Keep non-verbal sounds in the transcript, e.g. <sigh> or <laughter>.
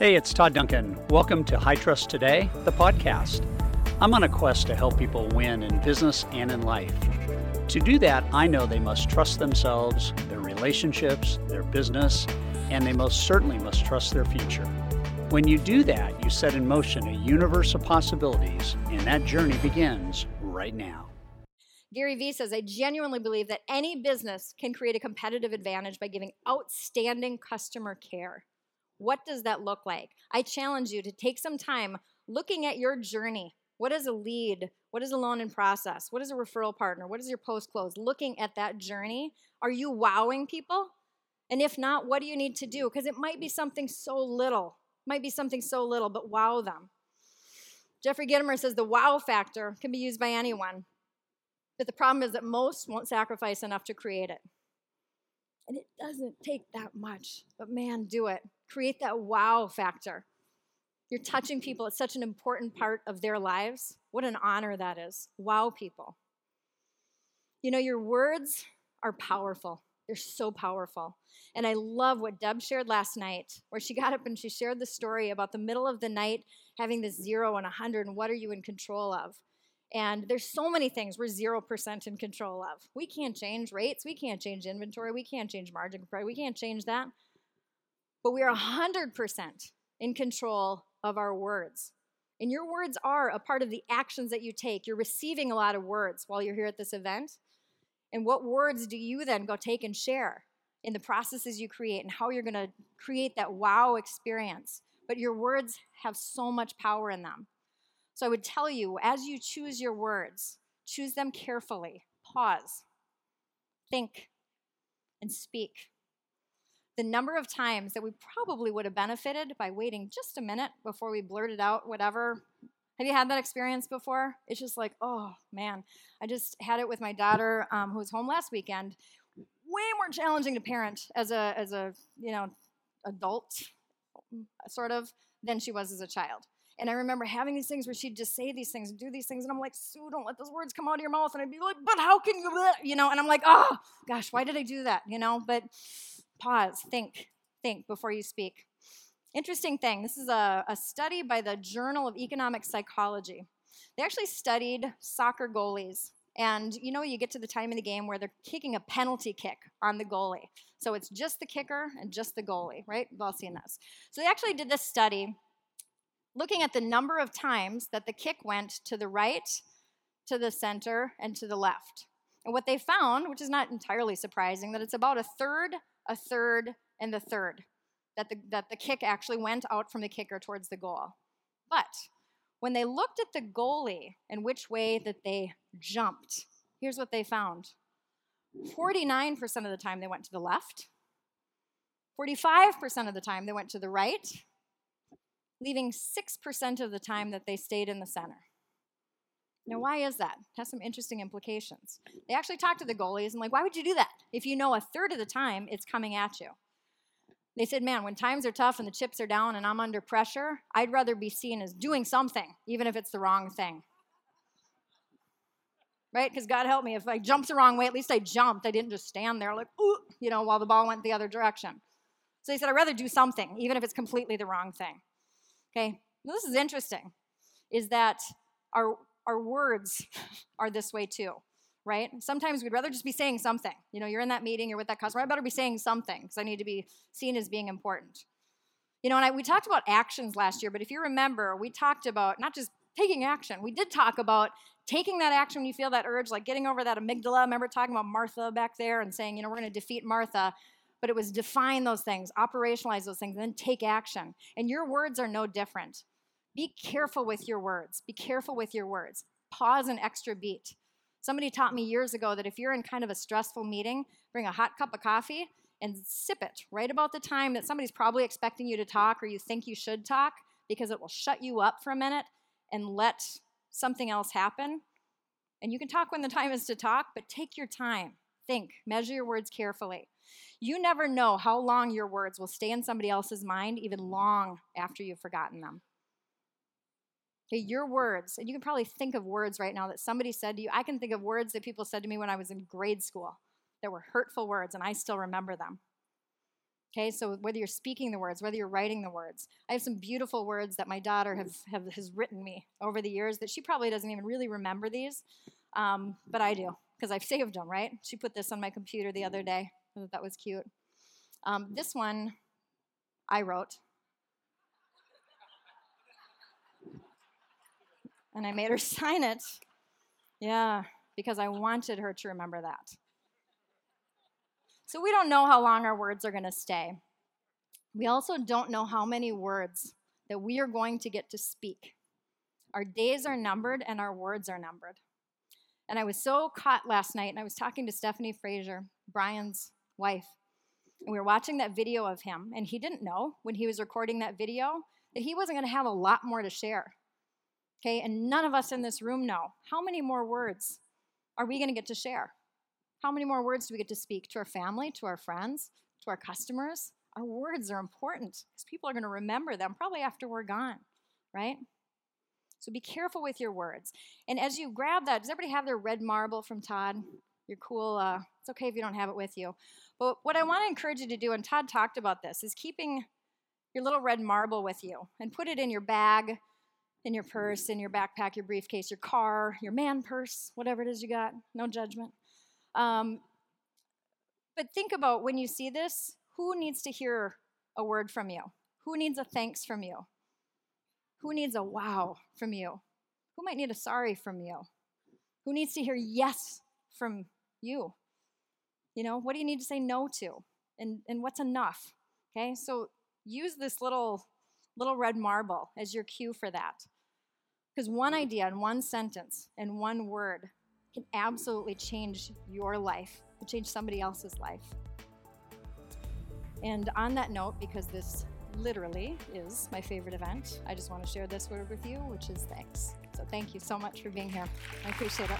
Hey, it's Todd Duncan. Welcome to High Trust Today, the podcast. I'm on a quest to help people win in business and in life. To do that, I know they must trust themselves, their relationships, their business, and they most certainly must trust their future. When you do that, you set in motion a universe of possibilities, and that journey begins right now. Gary Vee says, I genuinely believe that any business can create a competitive advantage by giving outstanding customer care. What does that look like? I challenge you to take some time looking at your journey. What is a lead? What is a loan in process? What is a referral partner? What is your post close? Looking at that journey. Are you wowing people? And if not, what do you need to do? Because it might be something so little, might be something so little, but wow them. Jeffrey Gitomer says the wow factor can be used by anyone, but the problem is that most won't sacrifice enough to create it. And it doesn't take that much, but man, do it. Create that wow factor. You're touching people, it's such an important part of their lives. What an honor that is. Wow people. You know, your words are powerful. They're so powerful. And I love what Deb shared last night, where she got up and she shared the story about the middle of the night having this zero and a 100 and what are you in control of? And there's so many things we're 0% in control of. We can't change rates, we can't change inventory, we can't change margin, we can't change that. But we are 100% in control of our words. And your words are a part of the actions that you take. You're receiving a lot of words while you're here at this event. And what words do you then go take and share in the processes you create and how you're going to create that wow experience? But your words have so much power in them. So I would tell you, as you choose your words, choose them carefully. Pause, think, and speak. The number of times that we probably would have benefited by waiting just a minute before we blurted out whatever. Have you had that experience before? It's just like, oh man, I just had it with my daughter um, who was home last weekend. Way more challenging to parent as a as a you know adult, sort of, than she was as a child. And I remember having these things where she'd just say these things, and do these things, and I'm like, Sue, don't let those words come out of your mouth. And I'd be like, but how can you, you know? And I'm like, oh gosh, why did I do that? You know, but pause, think, think before you speak. Interesting thing, this is a, a study by the Journal of Economic Psychology. They actually studied soccer goalies and you know, you get to the time in the game where they're kicking a penalty kick on the goalie. So it's just the kicker and just the goalie, right? We've all seen this. So they actually did this study looking at the number of times that the kick went to the right, to the center, and to the left. And what they found, which is not entirely surprising, that it's about a third, a third, and a third that the, that the kick actually went out from the kicker towards the goal. But when they looked at the goalie and which way that they jumped, here's what they found 49% of the time they went to the left, 45% of the time they went to the right, leaving 6% of the time that they stayed in the center. Now, hmm. why is that? It has some interesting implications. They actually talked to the goalies and, like, why would you do that if you know a third of the time it's coming at you? They said, man, when times are tough and the chips are down and I'm under pressure, I'd rather be seen as doing something, even if it's the wrong thing. Right? Because God help me, if I jumped the wrong way, at least I jumped. I didn't just stand there like, ooh, you know, while the ball went the other direction. So they said, I'd rather do something, even if it's completely the wrong thing. Okay, now, this is interesting, is that our, our words <laughs> are this way too, right? Sometimes we'd rather just be saying something. You know, you're in that meeting, you're with that customer, I better be saying something because I need to be seen as being important. You know, and I, we talked about actions last year, but if you remember, we talked about not just taking action, we did talk about taking that action when you feel that urge, like getting over that amygdala. Remember talking about Martha back there and saying, you know, we're going to defeat Martha but it was define those things, operationalize those things, and then take action. And your words are no different. Be careful with your words. Be careful with your words. Pause an extra beat. Somebody taught me years ago that if you're in kind of a stressful meeting, bring a hot cup of coffee and sip it right about the time that somebody's probably expecting you to talk or you think you should talk because it will shut you up for a minute and let something else happen. And you can talk when the <laughs> time is to talk, but take your time. Think, measure your words carefully. You never know how long your words will stay in somebody else's mind, even long after you've forgotten them. Okay, your words, and you can probably think of words right now that somebody said to you. I can think of words that people said to me when I was in grade school that were hurtful words, and I still remember them. Okay, so whether you're speaking the words, whether you're writing the words, I have some beautiful words that my daughter have, have has written me over the years that she probably doesn't even really remember these, um, but I do because I've saved them. Right? She put this on my computer the other day. I thought that was cute. Um, this one I wrote, and I made her <laughs> sign it. Yeah, because I wanted her to remember that. So we don't know how long our words are going to stay. We also don't know how many words that we are going to get to speak. Our days are numbered and our words are numbered. And I was so caught last night, and I was talking to Stephanie Fraser, Brian's wife, and we were watching that video of him, and he didn't know when he was recording that video that he wasn't going to have a lot more to share. Okay, and none of us in this room know how many more words are we going to get to share? How many more words do we get to speak to our family, to our friends, to our customers? Our words are important because people are going to remember them probably after we're gone, right? So be careful with your words. And as you grab that, does everybody have their red marble from Todd? Your cool, uh, it's okay if you don't have it with you. But what I want to encourage you to do, and Todd talked about this, is keeping your little red marble with you and put it in your bag, in your purse, in your backpack, your briefcase, your car, your man purse, whatever it is you got. No judgment. Um, but think about when you see this who needs to hear a word from you? Who needs a thanks from you? Who needs a wow from you? Who might need a sorry from you? Who needs to hear yes from you? You know, what do you need to say no to? And, and what's enough? Okay, so use this little little red marble as your cue for that. Because one idea and one sentence and one word can absolutely change your life, can change somebody else's life. And on that note, because this literally is my favorite event, I just want to share this word with you, which is thanks. So thank you so much for being here. I appreciate it.